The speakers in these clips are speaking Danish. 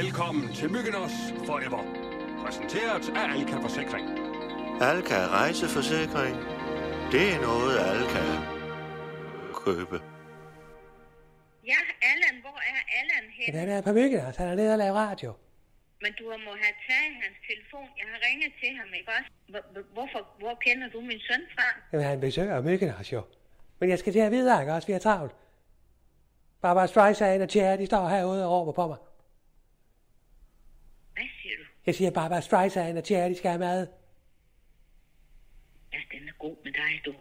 Velkommen til Myggenos Forever. Præsenteret af Alka Forsikring. Alka rejseforsikring. Det er noget, alle kan købe. Ja, Allan, hvor er Allan henne? Den er på Mykkenos. Han er nede og laver radio. Men du må have taget hans telefon. Jeg har ringet til ham, ikke også? Hvor- hvor- Hvorfor, hvor kender du min søn fra? Jamen, han besøger Mykkenos jo. Men jeg skal til at vide, ikke også? Vi er travlt. Barbara Streisand og Cher, de står herude og råber på mig. Jeg siger, Barbara Streisand og Cher, de skal have mad. Ja, den er god med dig, du.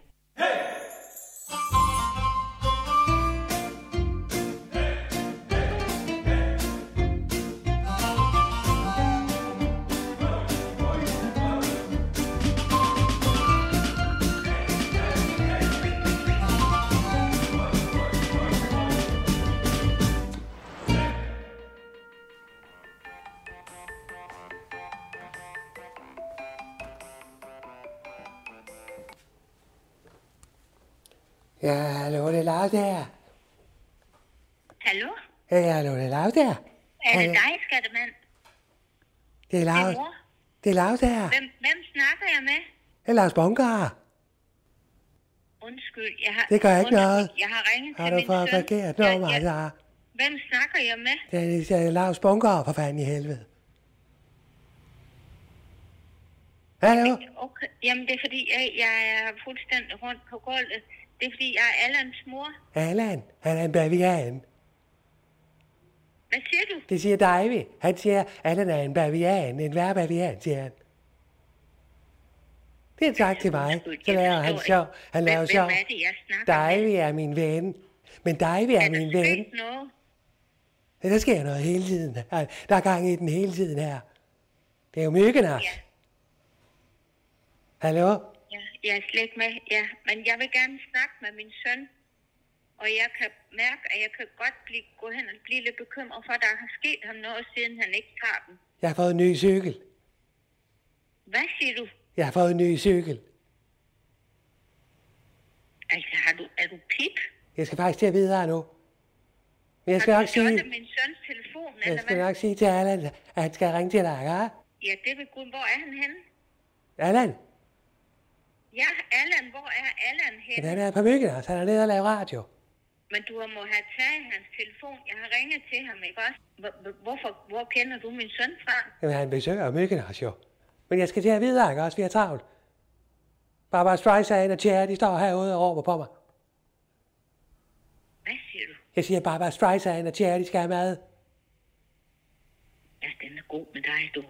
Ja, hallo, det er Lars der. Hallo? Ja, hallo, det er Lars der. Er det dig, skattemand? Det er mor. Det er Lars der. Hvem, hvem snakker jeg med? Det er Lars Bunker. Undskyld, jeg har... Det gør ikke noget. Jeg har ringet Har til du min fået søn. forkert Jeg- nummer, jeg- så? Hvem snakker jeg med? Det er, det er Lars Bunker, for fanden i helvede. Hallo? Okay. Jamen, det er fordi, jeg, jeg er fuldstændig rundt på gulvet. Det er fordi, jeg er Allans mor. Allan, han er en bavian. Hvad siger du? Det siger Davy. Han siger, Allan er en bavian. En værre bavian, siger han. Det er tak til mig. Så laver han sjov. Han Hvem- laver hvem sjov. er det, jeg snakker? Davy er min ven. Men Davy er Er min ven. noget? Ja, der sker noget hele tiden. Der er gang i den hele tiden her. Det er jo myggenas. Ja. Hallo? Jeg er slet ikke med. Ja, men jeg vil gerne snakke med min søn. Og jeg kan mærke, at jeg kan godt blive, gå hen og blive lidt bekymret for, at der har sket ham noget, siden han ikke tager den. Jeg har fået en ny cykel. Hvad siger du? Jeg har fået en ny cykel. Altså, har du, er du pip? Jeg skal faktisk til at videre nu. Men jeg skal nok sige, stjålet min søns telefon, jeg eller skal hvad? nok sige til Allan, at han skal ringe til dig, ja? Ja, det vil Gud. Hvor er han henne? Allan, Ja, Allan, hvor er Allan henne? han er på Mykkenos. Han er nede og laver radio. Men du må have taget hans telefon. Jeg har ringet til ham, ikke også? Hvor- hvor- Hvorfor, hvor kender du min søn fra? Jamen, han besøger Mykkenos jo. Men jeg skal til at videre, ikke også? Vi er travlt. Barbara Streisand og Cher, de står herude og råber på mig. Hvad siger du? Jeg siger, Barbara Streisand og Cher, de skal have mad. Ja, den er god med dig, du.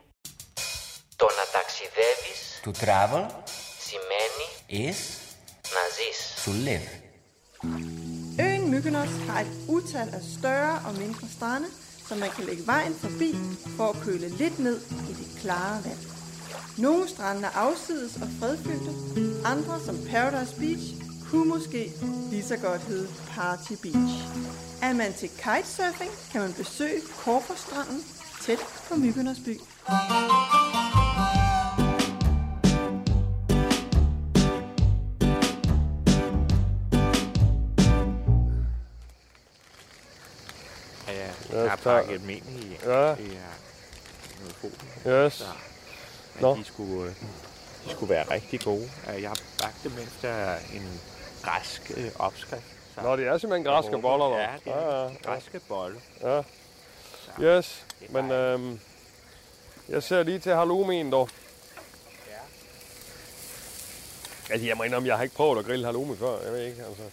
Το να ταξιδεύεις To travel σημαίνει is να ζεις. to live. Øen Mykonos har et utal af større og mindre strande, som man kan lægge vejen forbi for at køle lidt ned i det klare vand. Nogle strande er afsides og fredfyldte, andre som Paradise Beach kunne måske lige så godt hedde Party Beach. Er man til kitesurfing, kan man besøge Korferstranden tæt på Mykonos by. Pakket dem ind i, Ja. i noget folie. Yes. Så, Nå. de skulle, øh, de skulle være rigtig gode. Øh, Jeg har bagt dem efter en græsk øh, opskrift. Så Nå, det er simpelthen græske boller, der. Ja, det er Ja, ja, græske bolle. Ja. Så, Yes, men øhm, jeg ser lige til halloumien dog. Ja. Altså, jeg må indrømme, jeg har ikke prøvet at grille halloumi før. Jeg ved ikke, altså.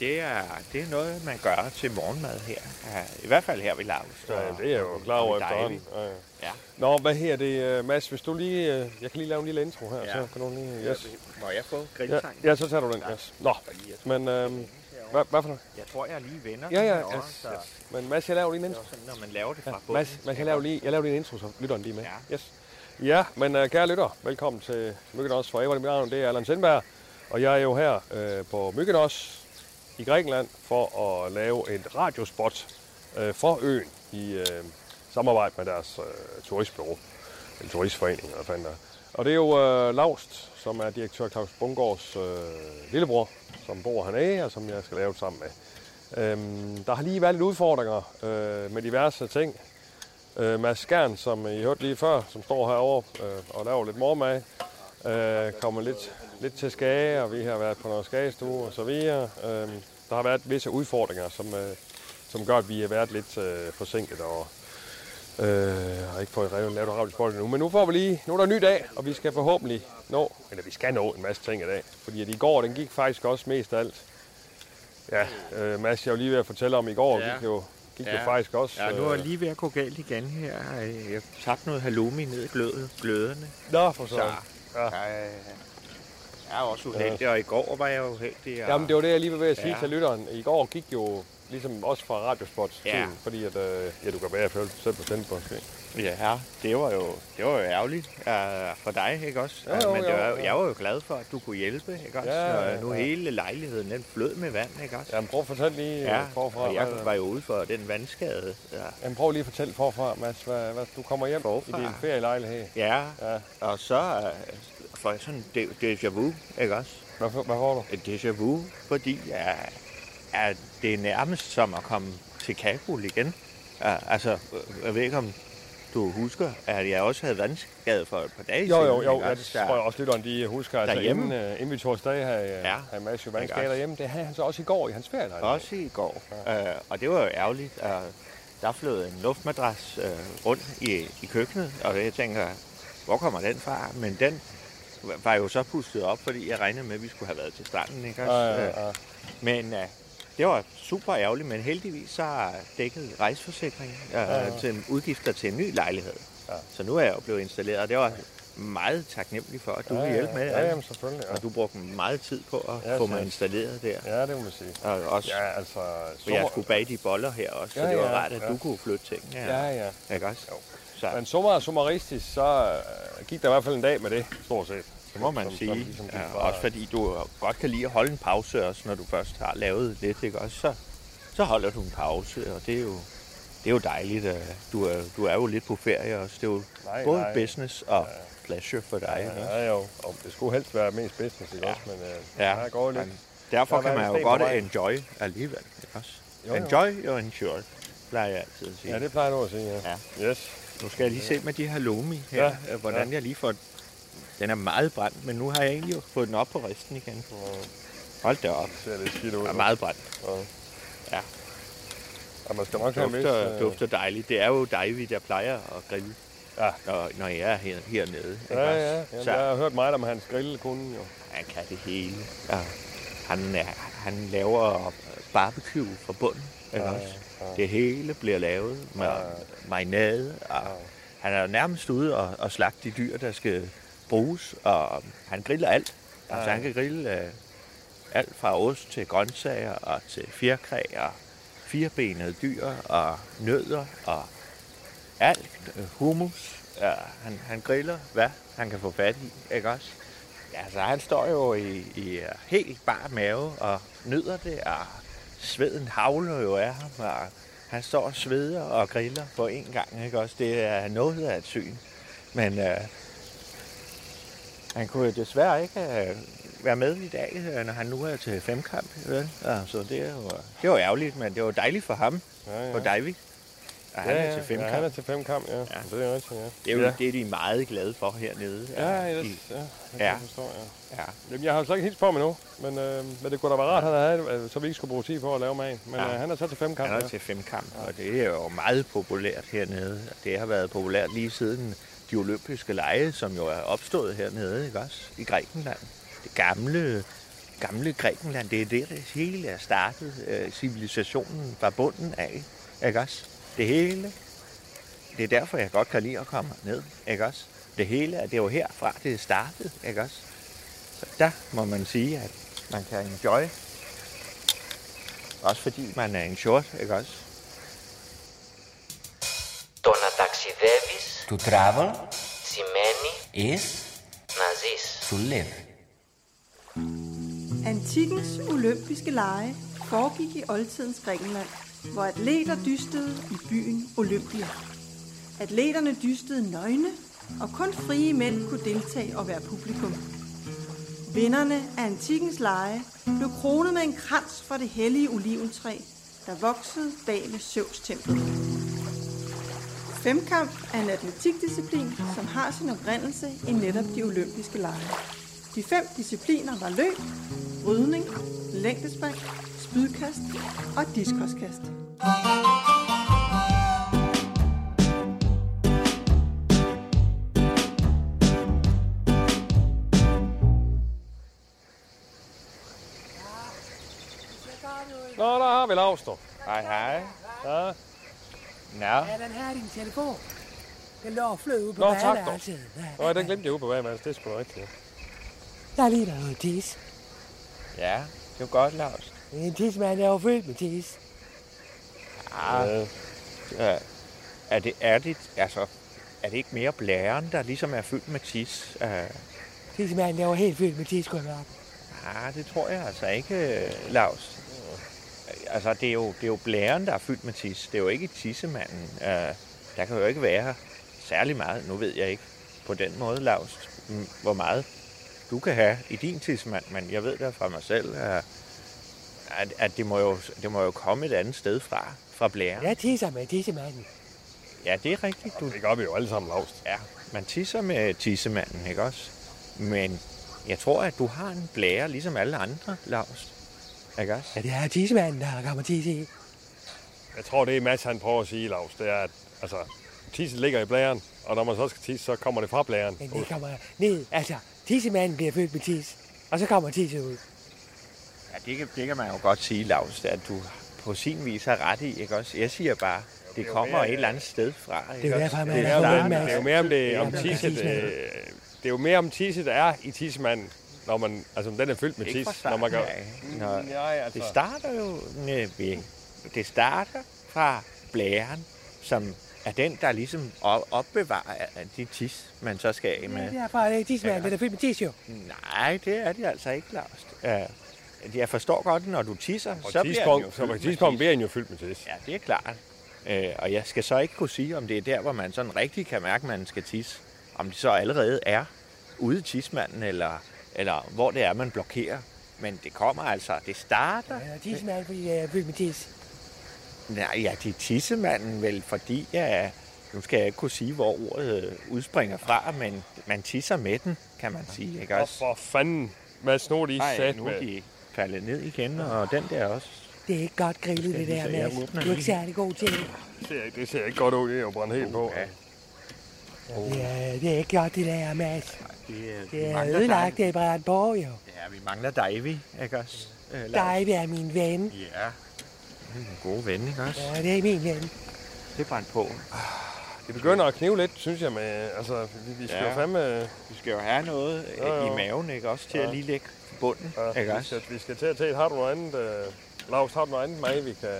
Det er, det er noget, man gør til morgenmad her. Ja, I hvert fald her ved Lavs. Ja, det er jeg jo klar over efterhånden. Ja, ja. Ja. Nå, hvad her det, øh, Mads? Hvis du lige... øh, Jeg kan lige lave en lille intro her, Ja. så kan du lige... Yes. Må jeg få Ja, grilltang? ja, så tager du den, yes. Nå, jeg, men øhm, hvad, hvad for noget? jeg tror, jeg lige vender Ja, ja, herovre, yes, så yes. Men Mads, jeg laver lige en intro. sådan, når man laver det fra Ja, bunden. Mads, man kan lave lige, jeg laver lige en intro, så lytteren lige med. Ja. Yes. Ja, men uh, kære lytter, velkommen til Myggenos Forever. Mit navn det er Allan Sindberg, og jeg er jo her øh, på Myggenos i Grækenland for at lave et radiospot øh, for øen i øh, samarbejde med deres øh, turistbureau, eller turistforening, eller fanden der. Og det er jo øh, Laust, som er direktør Claus Bungårds øh, lillebror, som bor hernede, og som jeg skal lave det sammen med. Øhm, der har lige været lidt udfordringer øh, med diverse ting. Øh, Mads Skjern, som I hørte lige før, som står herovre øh, og laver lidt mormad, øh, kommer lidt, lidt til skage, og vi har været på noget skagestue og så videre. Øh, der har været visse udfordringer, som, øh, som gør, at vi har været lidt øh, forsinket og øh, har ikke fået revet lavet ravl nu. Men nu får vi lige, nu er der en ny dag, og vi skal forhåbentlig nå, eller vi skal nå en masse ting i dag. Fordi at i går, den gik faktisk også mest af alt. Ja, øh, Mads, jeg var lige ved at fortælle om i går, Ja. gik jo, gik jo Ja. faktisk også. Ja, nu er øh, jeg lige ved at gå galt igen her. Jeg tabte noget halloumi ned i glødet, gløderne. Nå, for Så så. Ja. jeg, jeg er også uheldig, og i går var jeg uheldig. Og, Jamen, det var det, jeg lige var ved at sige Ja. til lytteren. I går gik jo ligesom også fra Radiospot Ja. fordi at, øh, ja, du kan være følge selv på stand måske. Ja, det var jo, det var jo ærgerligt uh, for dig, ikke også? Jo, jo, Men det jo, var, jo. jeg var jo glad for, at du kunne hjælpe, ikke også? Ja, ja, og nu ja. hele lejligheden, den flød med vand, ikke også? Jamen, prøv at fortælle lige Ja, ja, forfra. og jeg var jo ude for den vandskade. Ja, Jamen, prøv lige at fortælle forfra, Mads. Hvad, hvad, du kommer hjem Forfra? i din ferielejlighed. ja. Ja. og så uh, får sådan en déjà vu, ikke også? Hvad, hvad får du? Et déjà vu, fordi ja, at det er nærmest som at komme til Kabul igen. Ja, altså, jeg ved ikke om du husker, at jeg også havde vandskade for et par dage Jo, siden. jo, jo. Ja, også? det tror jeg også, lytteren de husker. Altså, Derhjemme? inden, uh, inden vi afsted, havde, Ja. ja. havde Mads jo vandskader også? hjemme. Det havde han så også i går i hans ferielejlighed. Også i går. Ja. Øh, og det var jo ærgerligt. Uh, der flød en luftmadras uh, rundt i, i køkkenet, og jeg tænker, hvor kommer den fra? Men den var jo så pustet op, fordi jeg regnede med, at vi skulle have været til stranden. Ikke? også? Ja, Øh, ja, ja. Men uh, det var super ærgerligt, men heldigvis så er dækket rejseforsikring uh, ja, ja. ja. til udgifter til en ny lejlighed. Ja. Så nu er jeg jo blevet installeret, og det var meget taknemmelig for, at du ja, vil hjælpe med. Ja, ja, jamen, selvfølgelig. Ja. Og du brugte meget tid på at Ja, få mig installeret der. ja, det må man sige. Og også Ja, altså... for jeg skulle bage de boller her også, så Ja, det var ja, rart, at ja. du kunne flytte ting. Ja, ja. Ikke også? Jo. Så Men summa summaristisk, så øh, gik der i hvert fald en dag med det, stort set. det må man som- som sige. ligesom gik ja, fra- også fordi du godt kan lide at holde en pause også, når du først har lavet lidt, ikke også? Så, så holder du en pause, og det er jo, det er jo dejligt. øh, Du er, du er jo lidt på ferie også. Det er jo Nej, både nej. business og pleasure for dig. også? Ja, jo. Og det skulle helst være mest business, ikke Ja. også? Men øh, Ja, der går lidt. men derfor Der kan var man jo godt enjoy alligevel. Ikke også? Jo, jo. Enjoy og enjoy, plejer jeg altid at sige. Ja, det plejer du at sige, ja. Ja. Yes. Nu skal jeg lige se med de her lomi her, Ja, ja, hvordan ja. jeg lige får... Den er meget brændt, men nu har jeg egentlig fået den op på risten igen. Hold da op. Det ser lidt skidt ud. Den er meget brændt. Ja, man skal nok. Dufter, øh, dufter dejligt. Det er jo dig, der plejer at grille, Ja. når, når jeg er her, hernede. Ja, også? ja. Jamen, Så jeg har hørt meget om hans grillekunden, jo. han kan det hele. Ja. Han, er, han laver barbecue fra bunden. Ikke Ja, også? Det hele bliver lavet med marinade. Og Han er nærmest ude og, og slagte de dyr, der skal bruges. Og han griller alt. Altså, han kan grille uh, alt fra ost til grøntsager og til fjerkræ og firebenede dyr og nødder og alt. øh, Hummus. Ja, han, han griller, hvad han kan få fat i, ikke også? Ja, så han står jo i, i øh, helt bar mave og nyder det, og sveden havler jo af ham, og han står og sveder og griller på en gang, ikke også? Det er noget af et syn. Men øh, han kunne jo desværre ikke øh, være med i dag, øh, når han nu er til femkamp. Vel? Ja, så det er, jo, det var ærgerligt, men det var dejligt for ham, Ja, ja. for Davik. Og han ja, er til Ja, femkamp. han er til femkamp, ja. ja. Ja. Det er rigtigt, ja. Det er jo ja. det, er de meget glade for hernede. Ja, I- yes, ja, det Ja. jeg forstå, ja. ja. Jamen, jeg har slet ikke hilst på ham endnu, men, øh, men det kunne da være rart, at han havde, øh, så vi ikke skulle bruge tid på at lave maden. Men Ja. ja. øh, han er så til femkamp, Han er ja. til femkamp, og det er jo meget populært hernede. Det har været populært lige siden de olympiske lege, som jo er opstået hernede, ikke også? I Grækenland. Det gamle, gamle Grækenland, det er der, det hele er startet. øh, Civilisationen fra bunden af, ikke også? Det hele. Det er derfor, jeg godt kan lide at komme ned, ikke også? Det hele, er- det er jo herfra, det er startet, ikke også? Så der må man sige, at man kan enjoy. Også fordi man er en short, ikke også? Το να ταξιδεύεις To travel σημαίνει is να ζεις. to live. Antikkens olympiske lege foregik i oldtidens Grækenland, hvor atleter dystede i byen Olympia. Atleterne dystede nøgne, og kun frie mænd kunne deltage og være publikum. Vinderne af antikkens lege blev kronet med en krans fra det hellige oliventræ, der voksede bag ved Zeus templet. Femkamp er en atletikdisciplin, som har sin oprindelse i netop de olympiske lege. De fem discipliner var løb, rydning, længdespring, spydkast og diskoskast. Nå, der har vi Lars, du. Hej, hej. Ja. Nå, Ja, den her din telefon. Den lå og flød ud på Nå, tak dog. badeværelset. Ja, Nå, den glemte jeg ude på bagmands. Det er sgu rigtigt. Der er lige der noget tis. ja, det var godt, Lars. En tismand er jo fyldt med tis. Ah, ja. Er det, er det, altså, er det ikke mere blæren, der ligesom er fyldt med tis? Uh, Tismanden er jo helt fyldt med tis, skulle jeg nok. ah, det tror jeg altså ikke, øh, Lars. Altså, det er, jo, det er jo blæren, der er fyldt med tis. Det er jo ikke tissemanden. Uh, der kan jo ikke være særlig meget. Nu ved jeg ikke på den måde, Lars, hvor meget du kan have i din tissemand, men jeg ved det fra mig selv, at, at, at det, må jo, det må jo komme et andet sted fra, fra blæren. Jeg tisser med tissemanden. Ja, det er rigtigt. Du, Det gør vi jo alle sammen, Lars. Ja, man tisser med tissemanden, ikke også? Men jeg tror, at du har en blære, ligesom alle andre, Lars. Ikke også? Ja, det er tissemanden, der kommer tis i. Jeg tror, det er Mads, han prøver at sige, Lars. Det er, at altså, tisset ligger i blæren, og når man så skal tisse, så kommer det fra blæren. Men det kommer ned. Altså, tissemanden bliver fyldt med tis. Og så kommer tisset ud. Ja, det kan, det kan man jo godt sige, Lars, at du på sin vis har ret i, ikke også? Jeg siger bare, det kommer mere, et eller andet sted fra, ikke Det er derfor, man Det er er, jo, det, med, det er jo mere om det, om tisset, det er jo mere om tisset, der er i tissemanden, når man, altså den er fyldt med tis, når man gør... starten af. Nå, Nej, altså. Det starter jo med, ved- det starter fra blæren, som er den, der ligesom op- opbevarer de tis, man så skal af Ja, med. det er fra det er tissemanden, den er fyldt med tis jo. Nej, det er det altså ikke, Lars. Ja, Jeg forstår godt, når du tisser, Og så bliver den jo fyldt på med tidspunkt tis. bliver den jo fyldt med tis. Ja, det er klart. Øh, og jeg skal så ikke kunne sige, om det er der, hvor man sådan rigtig kan mærke, at man skal tisse. Om det så allerede er ude i tismanden, eller, eller hvor det er, man blokerer. Men det kommer altså, det starter. Ja, tissemanden, fordi det er fyldt med tis. Nej, ja, det er tissemanden vel, fordi ja, nu skal jeg ikke kunne sige, hvor ordet øh, udspringer fra, men man tisser med den, kan man sige, ikke Og også? for fanden, Mads, nu er de Nej, sat er med. De faldet ned igen, og den der også. Det er ikke godt grillet, det der, Mads. Du er ikke særlig god til det. Det ser, det ser ikke godt ud, det er jo brændt helt på. Ja, Det er, det er ikke godt, det der, Mads. det, er- vi Det er mangler ødelagt, dig. det er brændt på, jo. Ja, vi mangler Davy, ikke også? Øh, det er min ven. Ja. Det er en god ven, ikke også? Ja, det er min ven. Det er brændt på. Det begynder at knive lidt, synes jeg, med, altså, vi, vi skal Ja. jo fandme... Vi skal jo have noget Jo, jo. i maven, ikke også? Til at Ja. lige lægge bunden, Ja, ikke vi, også? skal, vi skal til at tage, har du noget andet, uh, Lars, har du noget andet med, vi kan,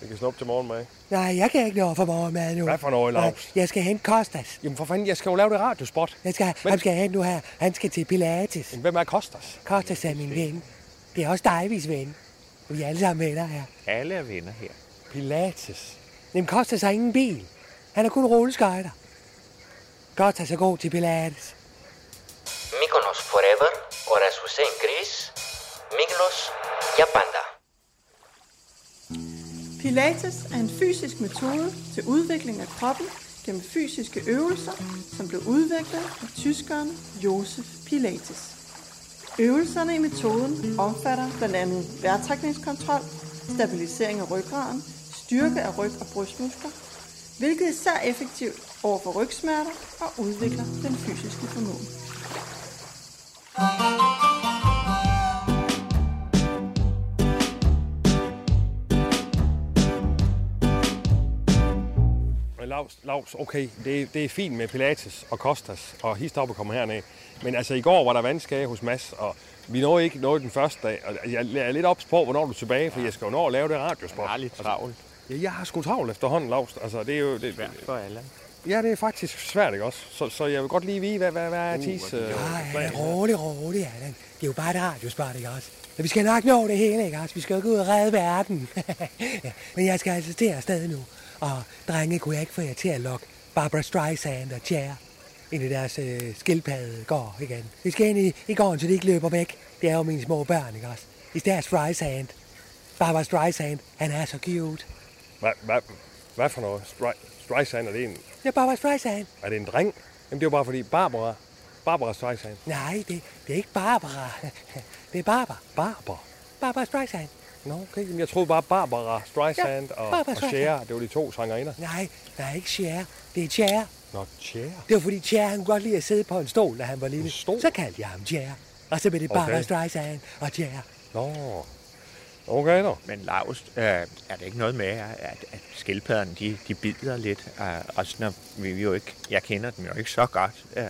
vi kan snuppe til morgen med? Nej, jeg kan ikke nå for morgenmad nu. Hvad for noget, Lars? jeg skal hente Kostas. Jamen for fanden, jeg skal jo lave det radiospot. Jeg skal, Men- ham skal jeg hente nu her. Han skal til Pilates. Jamen, hvem er Kostas? Kostas er min ven. Det er også dig, vis ven. Vi er alle sammen venner her. Alle er venner her. Pilates. Men Kostas har ingen bil. Han er kun rulleskøjter. Kostas er god til Pilates. Mykonos forever, oraz Hussein Gris, Miklos Japanda. Pilates er en fysisk metode til udvikling af kroppen gennem fysiske øvelser, som blev udviklet af tyskeren Josef Pilates. Øvelserne i metoden omfatter blandt andet vejrtrækningskontrol, stabilisering af ryggraden, styrke af ryg- og brystmuskler, hvilket er især effektivt over for rygsmerter og udvikler den fysiske formåen. Men Lars, Lars, okay, det, det er fint med Pilates og Kostas og histoppe kommer herned. Men altså, i går var der vandskade hos Mads, og vi nåede ikke noget den første dag. Og jeg er lidt ops på, hvornår du er tilbage, for jeg skal jo nå at lave det radiospot. Jeg har lidt travlt. Ja, jeg har sgu travlt efterhånden, Lars. Altså, det er jo... Det, Svært for alle. Ja, det er faktisk svært, ikke også? Så, så jeg vil godt lige vide, hvad, hvad, hvad er tis... Uh, Ej, rolig, rolig, Allan. Det er jo bare et radiospot, ikke også? Men vi skal nok nå det hele, ikke også? Vi skal jo gå ud og redde verden. Ja, Men jeg skal altså til afsted nu. Og drenge kunne jeg ikke få jer til at lokke Barbara Streisand og Cher ind i deres øh, skildpadde går igen. Vi skal ind i, i gården, så de ikke løber væk. Det er jo mine små børn, ikke også? I deres Streisand. Barbara Streisand, han er så cute. hvad, hvad, hvad for noget? Stri, Streisand, er det en, Det er Barbara Streisand. er det en dreng? Jamen, det er jo bare fordi Barbara, Barbara Streisand. Nej, det, det er ikke Barbara. Det er Barbara. Barbara? Barbara Streisand. Nå, okay. Jamen, jeg troede bare Barbara Streisand Ja, og, Barbara og Streisand. Cher, det var de to sangerinder. Nej, nej, ikke Cher. Det er Cher. Nå, Cher. Det var fordi Cher, han godt lide at sidde på en stol, da han var lille. En stol? Så kaldte jeg ham Cher. Og så blev det Barbara Okay. Streisand og Cher. Nå, okay da. Men Lars, øh, er det ikke noget med, at, at skildpadderne, de, de bider lidt? Øh, også når vi jo ikke, jeg kender dem jo ikke så godt. Ja,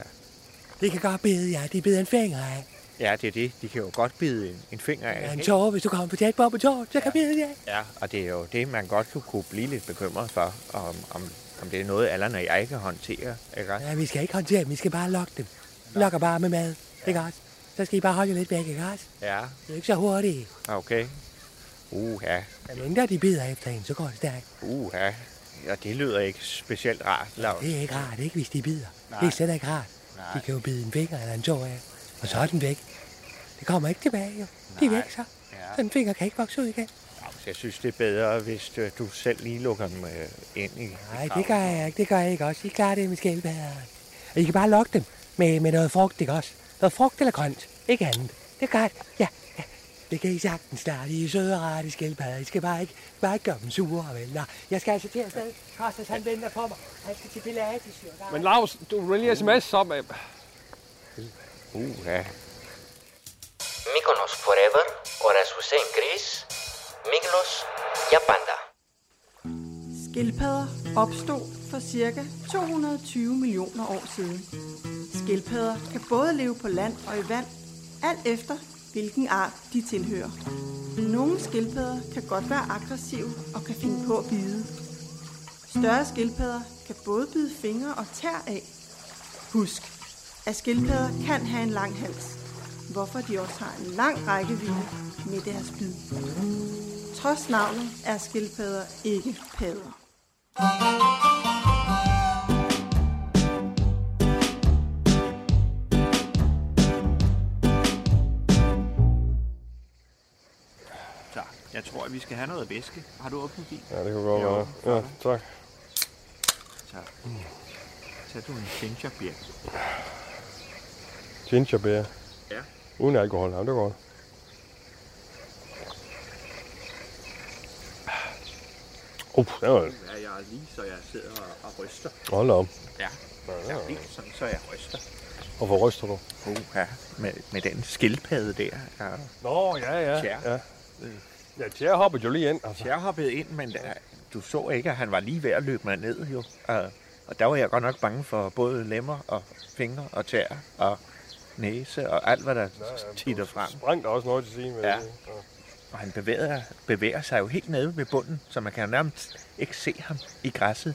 Det kan godt bide, ja. De bider en finger af. ja det er det. De kan jo godt bide en, en finger af. Ja, en ikke? tår, hvis du kommer på tæt på tår, så kan bide, ja. Ja, og det er jo det, man godt kunne- kunne blive lidt bekymret for, om, om, om det er noget, Allan og jeg kan håndtere. Ikke? også? Ja, vi skal ikke håndtere dem, vi skal bare lokke dem. Lokker bare med mad, ikke også? Så skal I bare holde jer lidt væk, ikke også? Ja, Det er ikke så hurtigt. okay. Uha, Men mindre de bider efter en, så går det stærkt. uha. Ja, det lyder ikke specielt rart, Lars. Det er ikke rart, ikke hvis de bider. Nej. Det er slet ikke rart. Nej. De kan jo bide en finger eller en tår af, og så er den væk. Det kommer ikke tilbage, jo. De er Nej. væk så. Ja. Så en finger kan ikke vokse ud igen. Jeg synes, det er bedre, hvis øh, du selv lige lukker dem øh, ind i... Nej, det gør jeg ikke. Det gør jeg ikke også. I klarer det med skildpadder. Og I kan bare lokke dem med, med noget frugt, ikke også? Noget frugt eller grønt. Ikke andet. Det er godt. Ja. Det kan I sagtens starte. I er søde og de skildpadder. I skal bare ikke, bare ikke gøre dem sure, vel? Nå, jeg skal altså til at sted. Kostas, han venter på mig. Han skal til Pilates, jo. Men Lars, du vil lige sms om... øh, Uha. Mykonos forever, Horace Hussein Chris, Miglos, Japanda. Skildpadder opstod for ca. 220 millioner år siden. Skildpadder kan både leve på land og i vand, alt efter hvilken art de tilhører. Nogle skildpadder kan godt være aggressive og kan finde på at bide. Større skildpadder kan både bide fingre og tær af. Husk, at skildpadder kan have en lang hals, hvorfor de også har en lang rækkevidde med deres bid. Trods navnet er skildpadder ikke padder. At vi skal have noget væske. Har du åbnet din? Ja, det kan godt være. Ja, tak. Så. Tag du en gingerbeer. Gingerbeer. Ja. Uden alkohol. Ja, det er godt. Uh, det var... Ja, jeg er lige, så jeg sidder og, og ryster. Hold op. Ja. Jeg er lige sådan, så jeg ryster. Hvorfor ryster du? Uha. Med, med den skildpadde der. Ja. Nå, ja, ja. Tja. Ja, ja Tjer hoppede jo lige ind. Altså. Jeg hoppede ind, men der, du så ikke, at han var lige ved at løbe mig ned, jo. Og, og der var jeg godt nok bange for både lemmer og fingre og tær og næse og alt, hvad der titter frem. Sprang der også noget til med Ja. det. Og han bevæger, bevæger sig jo helt nede ved bunden, så man kan jo nærmest ikke se ham i græsset.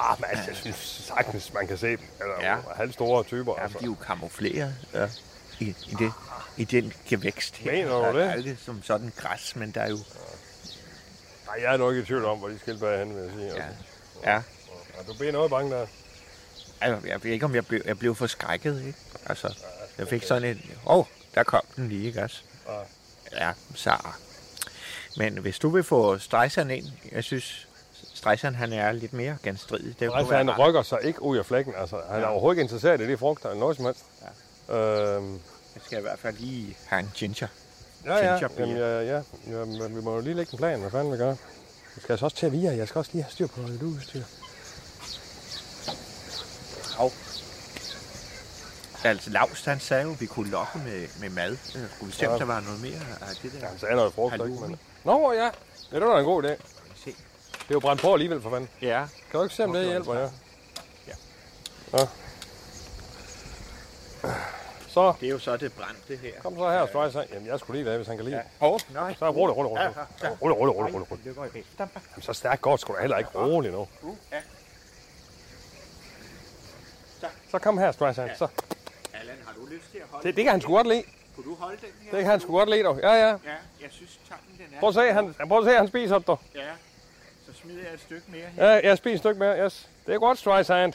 Ah, men altså, jeg synes sagtens, man kan se dem. Eller ja. halvstore typer. Ja, altså. de er jo kamufleret ja, i, i, det, i den gevækst her. Mener du Der er det? aldrig som sådan græs, men der er jo... Nej, jeg er nok ikke i tvivl om, hvor de skildpadder hen, vil jeg sige. Ja, Altså. ja. Ja, du bliver noget bange der. Altså, jeg ved ikke, om jeg blev, jeg blev forskrækket, ikke? Altså, jeg fik sådan en... Åh, oh, der kom den lige, ikke også? Ja, så... Men hvis du vil få Streisand ind, jeg synes, Streisand han er lidt mere genstridig. Det Altså, han rykker sig ikke ud af flækken. Altså, han er Ja. overhovedet ikke interesseret i de frugter eller noget som helst. Ja. Øhm, Jeg skal i hvert fald lige have en ginger. ja, ja. Gingerbeer. Jamen, ja, ja. Jamen, vi må jo lige lægge en plan. Hvad fanden vi gør? Vi skal altså også til at vire. Jeg skal også lige have styr på noget udstyr. Au. Altså, Lars, han sagde jo, at vi kunne lokke med, med mad. Øh, Skulle vi se, om Ja. der var noget mere af det der? Ja, han sagde noget frugt, ikke? Men... Nå, ja. Det var da en god idé. Se. Det er jo brændt på alligevel, for fanden. Ja, Kan du ikke se, om det hjælper, ja? Ja. ja. Så, det er jo så det brændte her. kom så her, Streisand. Jamen, jeg skulle lige være, hvis han kan lide. Ja. Åh, nej. Så rolig, rolig, rolig. Ja, ja. Rolig, rolig, rolig, rolig. Det går i mig. Jamen, så stærkt godt skulle du heller ikke rolig nu. Ja. Så kom her, Streisand. Så. Allan, har du lyst til at holde Det, det kan han sgu godt lide. Kunne du holde den her? Det kan han sgu godt lide, dog. Ja, ja. Ja, jeg synes, tanken den er... Prøv at se, han, prøv at se, han spiser op, dog. Ja, så smider jeg et stykke mere her. Ja, jeg spiser et stykke mere, yes. Det er godt, Streisand.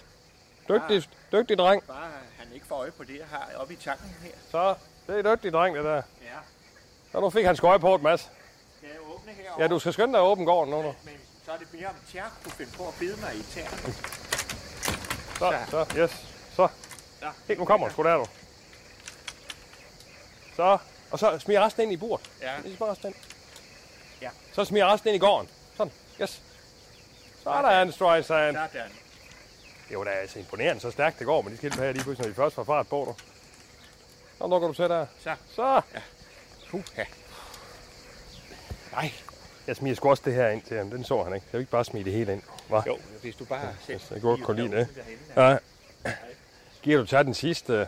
Dygtig, dygtig dreng. Bare ikke får øje på det, jeg har oppe i tanken her. Så, det er dygtig dreng, det der. Ja. Så nu fik han skøje på et, Mads. Skal jeg åbne herovre? Ja, du skal skynde dig at åbne gården nu. nu. Men Så er det mere om Tjerk kunne finde på at bide mig i tæerne. Så, så, yes. Så. Ja. Hey, nu kommer. Sgu der, du. Så. Og så smiger resten ind i bordet. Ja. Smiger resten ind. Ja. Så smiger resten ind i gården. Sådan. Yes. Så er en Streisand. Sådan. Det var da altså imponerende, så stærkt det går med de skilte her lige pludselig, når de først får fart på dig. Så lukker du til der. Så. Så. Puh, ja. Nej. Jeg smiger sgu også det her ind til ham. Den så han ikke. Jeg vil ikke bare smide det hele ind. Hva? Jo, hvis du bare selv... Jeg godt kunne lide det. Ja. Giver du tage den sidste,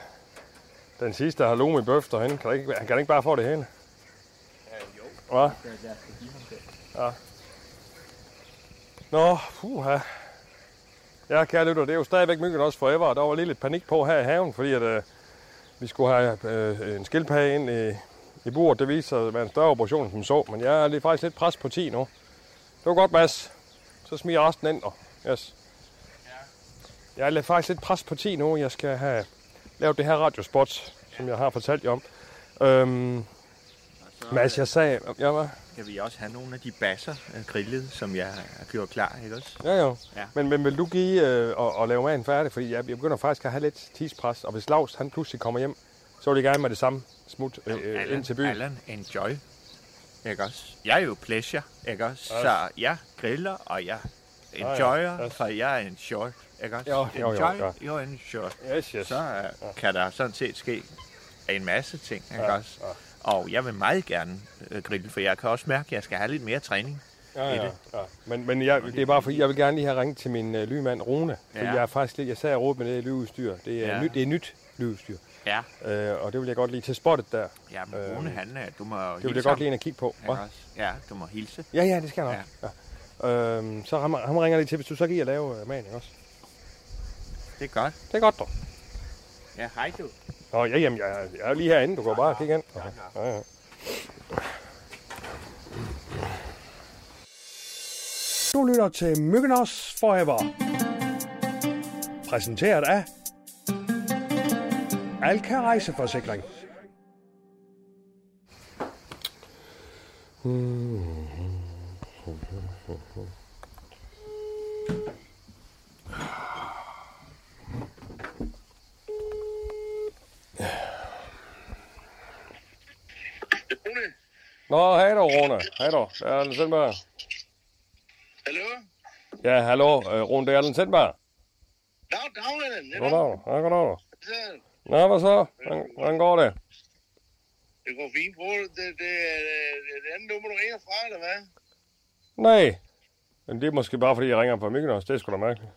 den sidste halloumi bøf derhen? Kan, ikke, kan han ikke bare få det hele? Jo, Hva? det. Nå, puha. Ja, kære lytter, det er jo stadigvæk myggen også forever, og der var lige lidt panik på her i haven, fordi at, øh, vi skulle have øh, en skildpadde ind i, i buret. Det viser sig at være en større operation, som så, men jeg er lige faktisk lidt pres på 10 nu. Det var godt, Mads. Så smiger resten ind, og yes. Jeg er lidt- faktisk lidt pres på 10 nu. Jeg skal have lavet det her radiospot, som jeg har fortalt jer om. Øhm, Mads, jeg sagde... Ja, hvad? Skal vi også have nogle af de basser øh, grillet, som jeg har gjort klar, ikke også? Ja, jo. Ja. Men, men vil du give øh, og, og lave maden færdig? Fordi jeg, jeg begynder faktisk at have lidt tidspres, og hvis Lars han pludselig kommer hjem, så vil jeg gerne med det samme smut øh, øh, ind til byen. Allan, enjoy. Ikke også? Jeg er jo pleasure, ikke også? Så jeg griller, og jeg enjoyer, ja. for jeg er en short, ikke også? Jo, jo, jo, ja. you're en short. Yes, yes. Så uh, kan der sådan set ske en masse ting, ikke Ja, også? Og jeg vil meget gerne øh, grille, for jeg kan også mærke, at jeg skal have lidt mere træning. ja, i ja, det. ja. Men, men jeg, det er bare fordi, jeg vil gerne lige have ringet til min øh, lymand Rune. Fordi Ja. jeg er faktisk lidt, jeg sagde, at jeg med det lyudstyr. Det er, Ja. nyt, det er nyt lyudstyr. Ja, Øh, og det vil jeg godt lige til spottet der. ja men Rune, han, er- du må Det vil jeg godt lige ind og kigge på. Hva? også? Ja, du må hilse. Ja, ja, det skal jeg nok. Ja. Øhm, så ham, ham ringer lige til, hvis du så giver at lave øh, ikke også? Det er godt. Det er godt, dog. Ja, hej du. Nå, ja, jamen, jeg, er- jeg er lige herinde. Du går bare og kigge ind. Okay. Ja, ja. Du lytter til Myggenos Forever. Præsenteret af Alka Rejseforsikring. Nå, hej då, Rune. Hej då. Det er Allen Sindberg. Hallo? Ja, hallo. Øh, Rune, det er Allen Sindberg. Dag, daglen. Goddag. Ja, goddag. Nå, hvad så? Hvordan, går det? det går fint, bror. Det, det, det, det, det andet nummer, du ringer fra, eller hvad? Nej. Men det er måske bare, fordi jeg ringer fra Mykonos. Det er sgu da mærkeligt.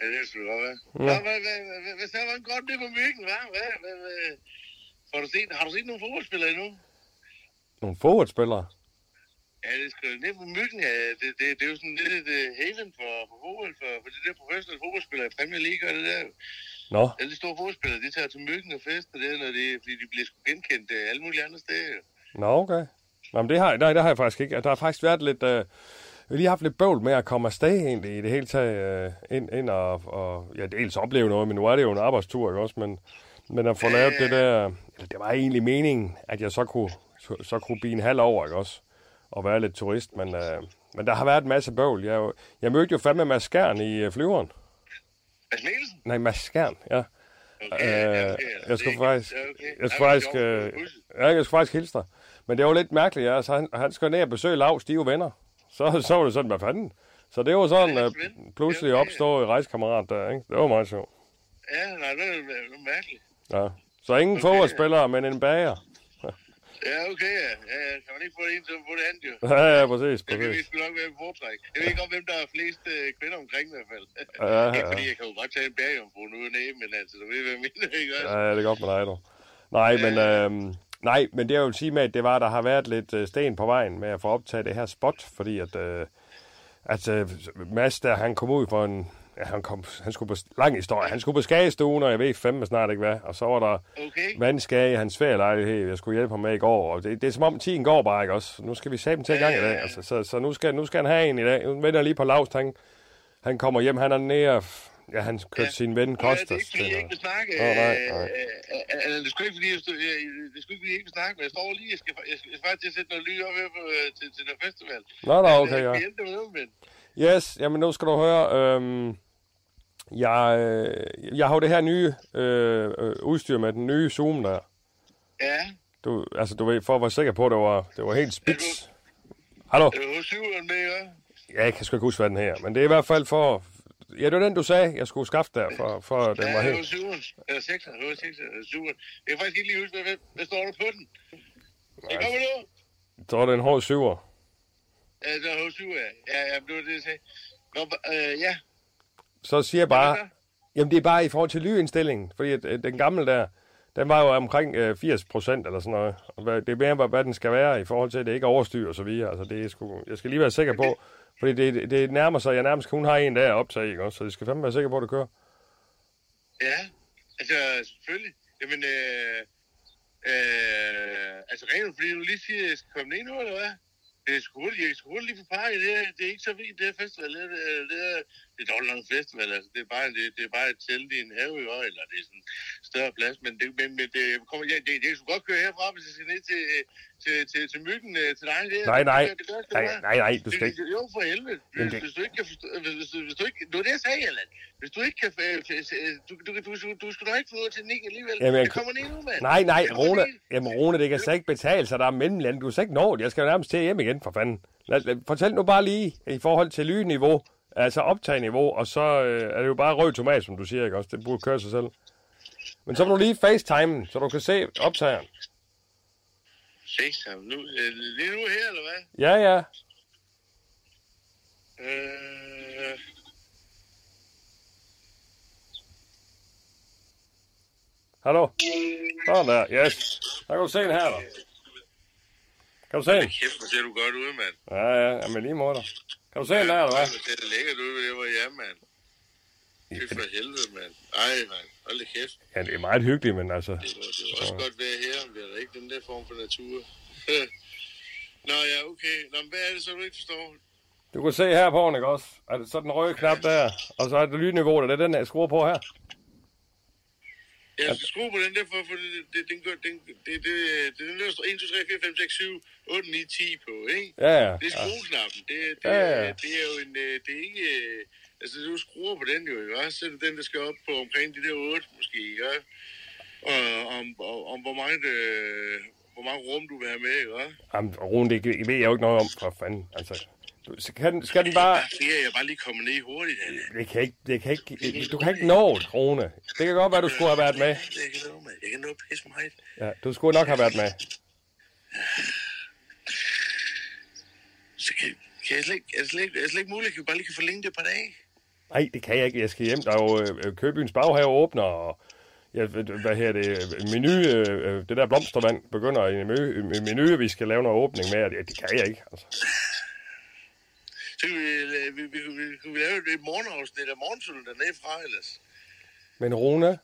Ja, det skulle godt være. Ja. Hvad, hvad, hvad, hvad, hvad, hvordan går det på myggen, hva'? Hvad, hvad, hvad, har, du set, har du set nogle fodboldspillere endnu? Nogle fodboldspillere. Ja, det skal ned på myggen. Ja, det, det, det, er jo sådan lidt et uh, haven for, for fodbold, for, for de der professionelle fodboldspillere i Premier League og det der. Nå, Alle de store fodboldspillere, de tager til myggen og fester der, når de, fordi de bliver sgu genkendt uh, alle mulige andre steder. Nå okay. Nå, men det har, nej, det har jeg faktisk ikke. Der har faktisk været lidt... Øh, jeg har lige haft lidt bøvl med at komme afsted egentlig i det hele taget. Øh, ind, ind og, og, ja, dels opleve noget, men nu er det jo en arbejdstur, ikke også? Men, men at få lavet det der... Eller det var egentlig meningen, at jeg så kunne, så, kunne blive en halv over, ikke også? Og være lidt turist, men, øh, men der har været en masse bøvl. Jeg, jeg mødte jo fandme Mads Skjern i øh, flyveren. Mads Mikkelsen? Nej, Mads Skjern, ja. Okay, Øh, ja, okay. jeg skulle faktisk, ja, okay. jeg skulle Ja, faktisk, øh, ja, jeg skulle faktisk hilse dig. Men det var lidt mærkeligt, ja. Så han, han skulle ned og besøge Lars, de er jo venner. Så, så var det sådan, hvad fanden? Så det var sådan Ja, er ven. pludselig Ja, okay. opstået rejsekammerat der, ikke? Det var meget sjovt. Ja, nej, det er, er mærkeligt. Ja. Så ingen okay. fodboldspillere, men en bager. Ja, okay, ja. ja. ja. Kan man ikke få det en, så få det andet, jo. Ja, ja, præcis, Det vil vi præcis. sgu nok være foretræk. Jeg ved ikke om, hvem der er flest øh, kvinder omkring i hvert fald. Ja, Ikke ja. fordi jeg kan jo godt tage en bagerjomfru nu og næ, men altså, du ved, hvad jeg mener, ikke også? Ja, ja, det er godt med dig, du. Nej, men, øh, nej, men det jeg vil sige med, at det var, at der har været lidt øh, sten på vejen med at få optaget det her spot, fordi at, øh, at øh, Mads der, han kom ud for en, ja, han, kom, han skulle på, lang historie, han skulle på skagestuen, og jeg ved fandme snart ikke hvad, og så var der Okay. vandskage i hans ferielejlighed, jeg skulle hjælpe ham med i går, og det, det er som om tiden går bare, ikke også? Nu skal vi sætte til i gang i dag, altså, så, så nu, skal, nu skal han have en i dag, nu venter jeg lige på Lars, han, han kommer hjem, han er nede, Ja, han kørte ja. sin ven Ja, det Kostas er ikke, fordi jeg ikke vil snakke. Nå, nej, øh, nej. øh, øh, Det er sgu ikke, fordi jeg, jeg, det ikke, fordi jeg ikke vil snakke, men jeg står lige, jeg skal, jeg skal, jeg skal faktisk til at sætte noget lyd op her på, øh, til, til den festival. Nå, Men, okay, øh, ja. Vi endte med noget, men... Yes, jamen nu skal du høre. Øhm, jeg, øh, jeg har jo det her nye øh, øh, udstyr med den nye Zoom der. Ja, Du, altså, du ved, for at være sikker på, at det var, det var helt spids. Hallo? er du syveren med, ja? Ja, jeg kan sgu ikke huske, hvad den her. Men det er i hvert fald for... Ja, det var den, du sagde, jeg skulle skaffe der, for, for den Ja, var det var helt... syveren. Eller sekseren, det var sekseren, eller syveren. Jeg kan faktisk ikke lige huske, hvad, hvad, står der på den? Det kommer nu. Så var det en hård syver. Ja, det var hos syver, ja. Ja, ja, det var det, jeg sagde. Nå, øh, ja. Så siger jeg bare... Jamen, det er bare i forhold til lydindstillingen. Fordi at, at den gamle der, den var jo omkring øh, 80 procent eller sådan noget. Og hvad- det er mere, hvad, den skal være i forhold til, at det ikke overstyr og så videre. Altså, det er sgu, jeg skal lige være sikker på, fordi det, det nærmer sig, jeg nærmest kun har en der at optage, ikke også? Så jeg skal fandme være sikker på, at det kører. Ja, altså selvfølgelig. Jamen, øh, øh, altså rent fordi du lige siger, at jeg skal komme ned nu, eller hvad? Det er sgu hurtigt, jeg skal hurtigt lige få pakket. Det, det er ikke så vildt, det her festival. Det, er- det, er- det, er, det dog en lang festival, altså. Det er bare, det, det er bare et telt i en have, også? eller det er sådan en større plads. Men det, men, men det kommer, ja, det, det, jeg skulle godt køre herfra, hvis jeg skal ned til, til, til, til myggen, øh, til dig. Det, Nej, nej. Det, det, gør sgu Nej, nej, nej, du skal Det- ikke. det- Jo, for helvede. Hvis, det- hvis du ikke kan forstå... Hvis, hvis, hvis du ikke... Det var det, jeg sagde, Allan. Hvis du ikke kan... øh, f- øh, Du, du, du, du, du skal da ikke få ud til Nick alligevel. Jamen, jeg jeg kommer ned nu, mand. Nej, nej, Rune, jamen, Rune, det kan slet ikke betale sig. Der er mellemland. Du skal ikke nå det. Jeg skal jo nærmest til hjem igen, for fanden. Lad, lad, fortæl nu bare lige i forhold til lydniveau, altså optagniveau, og så øh, er det jo bare rød tomat, som du siger, ikke også? Det burde køre sig selv. Men så må du lige facetime, så du kan se optageren. FaceTime nu. øh, Lige nu her, eller hvad? Ja, ja. Øh... Hallo? Sådan der, yes. Der kan du se den her, da. Kan du se den? Kæft, hvor ser du godt ud, mand. Ja, ja, jamen lige måde. Kan du se den der, eller hvad? Det lækkert ud, hvor det var hjemme, mand. Fy for helvede, mand. Ej, mand. Hold da kæft. Ja, det er meget hyggeligt, men altså... Det var, det var også godt være her, om det er da ikke den der form for natur. Nå ja, okay. Nå, men hvad er det så, du ikke forstår? Du kan se her på den, ikke også? Er det så den røde knap der, og så er det lydniveau, der det er den, jeg skruer på her. Jeg skal skrue på den der, for få det, det, den, gør, den, det, det, det, den står 1, 2, 3, 4, 5, 6, 7, 8, 9, 10 på, ikke? Ja, ja. Det er skrueknappen. Det, det, Ja, ja. det er jo en, øh, det er ikke, øh, altså du skruer på den jo, ikke også? Så er det den, der skal op på omkring de der 8, måske, ikke også? Og om, om, om hvor meget, øh, hvor meget rum du vil have med, ikke også? Jamen, Rune, det ved jeg jo ikke noget om, for fanden. Altså, så kan, den- skal den bare... Det er jeg bare lige kommet ned hurtigt, Anne. Det kan ikke, det kan ikke, du kan ikke nå det, Rune. Det kan godt være, du skulle have været med. Jeg kan nå, mand. Jeg kan nå pisse meget. Ja, du skulle nok have været med. Så kan, kan jeg slet er det slet er slet ikke muligt, at vi bare lige kan forlænge det et par dage? Nej, det kan jeg ikke. Jeg skal hjem. Der er jo øh, Købyens baghave åbner, og ja, hvad her det, menu, øh, det der blomstervand begynder i en menu, en menu, vi skal lave noget åbning med, og det, det kan jeg ikke. Altså. Så vi, vi, vi, vi, vi, lave et morgenafsnit af morgensølen dernede fra ellers. Men Rune,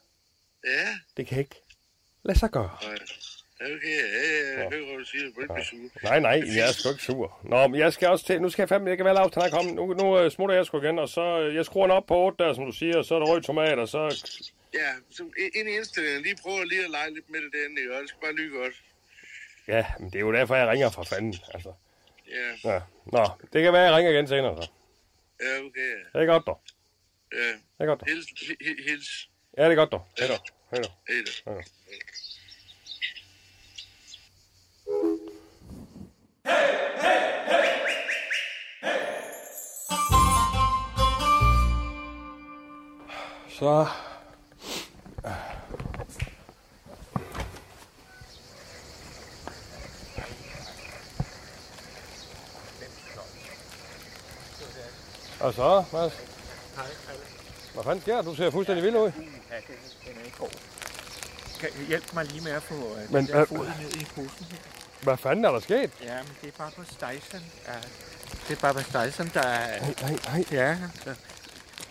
Ja, det kan ikke lade sig gøre. nej. Okay, ja, jeg hører, du siger. Du ikke blive sur. Nej, nej, jeg er sgu ikke sur. Nå, men jeg skal også til, nu skal jeg fandme, jeg kan være lavt, han er kommet. Nu, nu øh, smutter jeg sgu igen, og så, øh, jeg skruer den op på 8 der, som du siger, og så er der rød tomat, og så, Ja, så ind i indstillingen, lige prøve lige at lege lidt med det derinde? Og det skal bare lykke godt. ja, men det er jo derfor, jeg ringer for fanden, altså. Ja, Ja. Nå, det kan være, jeg ringer igen senere, så. ja, okay. ja. Det er godt, dog. Ja, Det er godt, dog. hils, hi- hi- hils. Ja, det er godt, dog. Hej dog. Hej dog. Hej da. Hej dog. Så. Og så, Mads? Hvad fanden sker? Du ser fuldstændig vild ud. Ja, den, er ikke god. Kan I hjælpe mig lige med at få uh, Men, den der øh, fod ned i posen her? Hvad fanden er der sket? Ja, men det er bare på Stejsen. Ja, det er bare på Stejsen, der er... Nej, nej, nej. Ja, så,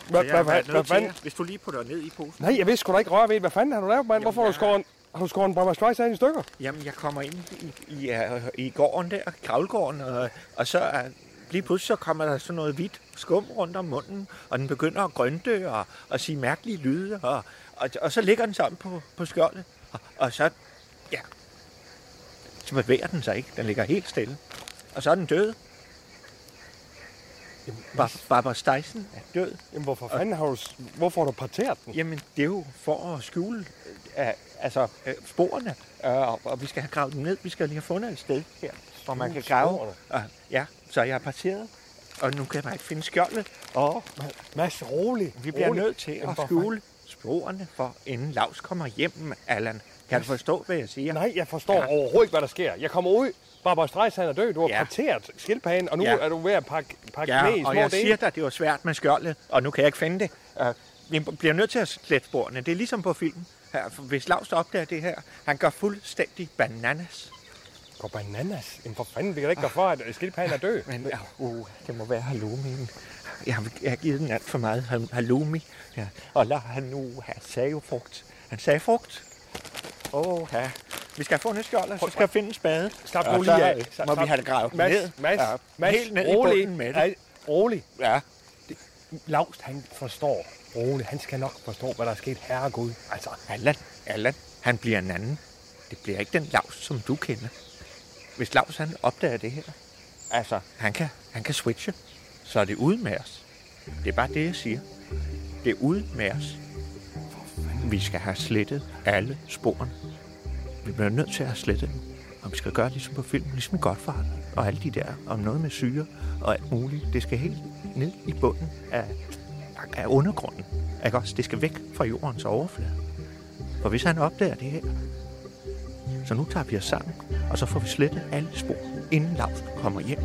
Hvad, så jeg har hvad, fanden? Hvis du lige putter ned i posen. Nej, jeg vidste sgu da ikke røre ved. Hvad fanden har du lavet, mand? Hvorfor har du skåret har du skåret en Brahma Streisand i stykker? Jamen, jeg kommer ind i, i, i, i gården der, gravlgården, og, og så er lige pludselig så kommer der sådan noget hvidt skum rundt om munden, og den begynder at grønte og, og sige mærkelige lyde, og, og, og så ligger den sammen på, på skjoldet, og, og så, ja, så bevæger den sig ikke. Den ligger helt stille. Og så er den død. Bar- Barbara Steisen er død. Jamen, hvorfor fanden har du, hvorfor har du parteret den? Jamen, det er jo for at skjule øh, altså, øh, sporene, øh, og, og vi skal have gravet dem ned. Vi skal lige have fundet et sted her, hvor man kan grave. Og, ja, så jeg har parteret, og nu kan jeg bare ikke finde skjoldet. Og Mads, rolig. vi bliver rolig. nødt til Jamen, at for skjule sporene, for inden Lars kommer hjem, Allan. Kan du forstå, hvad jeg siger? Nej, jeg forstår ja. overhovedet ikke, hvad der sker. Jeg kommer ud, Barbara Streisand er død, du har Ja. parteret skildpadden, og nu Ja. er du ved at pakke, pakke Ja, knæ i små og jeg dele. siger dig, det var svært med skjoldet, og nu kan jeg ikke finde det. Uh, vi bliver nødt til at slette sporene. Det er ligesom på film. Her, for hvis Lars opdager det her, han går fuldstændig bananas. Går bananas? Jamen for fanden, vi kan da ikke gøre for, at skildpadden er død. Men uh, uh, det må være halloumien. Jeg har, jeg har givet den alt for meget hal- halloumi. Ja. Og lad han nu have sagefrugt. Han sagde frugt. Åh, oh, ja. Vi skal have fundet skjold, og så skal jeg finde en spade. Slap nu så lige af. Slap- Må vi have det gravet Mads, ned. Mads, Ja, Mads, helt ned i rolig. bunden med det. Rolig. Ja. Laust, han forstår. Rolig, han skal nok forstå, hvad der er sket. Herregud. Altså, Allan, Allan, han bliver en anden. Det bliver ikke den Lars, som du kender. Hvis Lars han opdager det her, altså, han kan, han kan switche, så er det ude med os. Det er bare det, jeg siger. Det er ude med os. Vi skal have slettet alle sporene. Vi bliver nødt til at slette dem. Og vi skal gøre ligesom på film, ligesom i Godfather. Og alle de der, om noget med syre og alt muligt. Det skal helt ned i bunden af, af undergrunden. Ikke også? Det skal væk fra jordens overflade. For hvis han opdager det her, så nu tager vi os sammen, og så får vi slettet alle spor, inden Lars kommer hjem.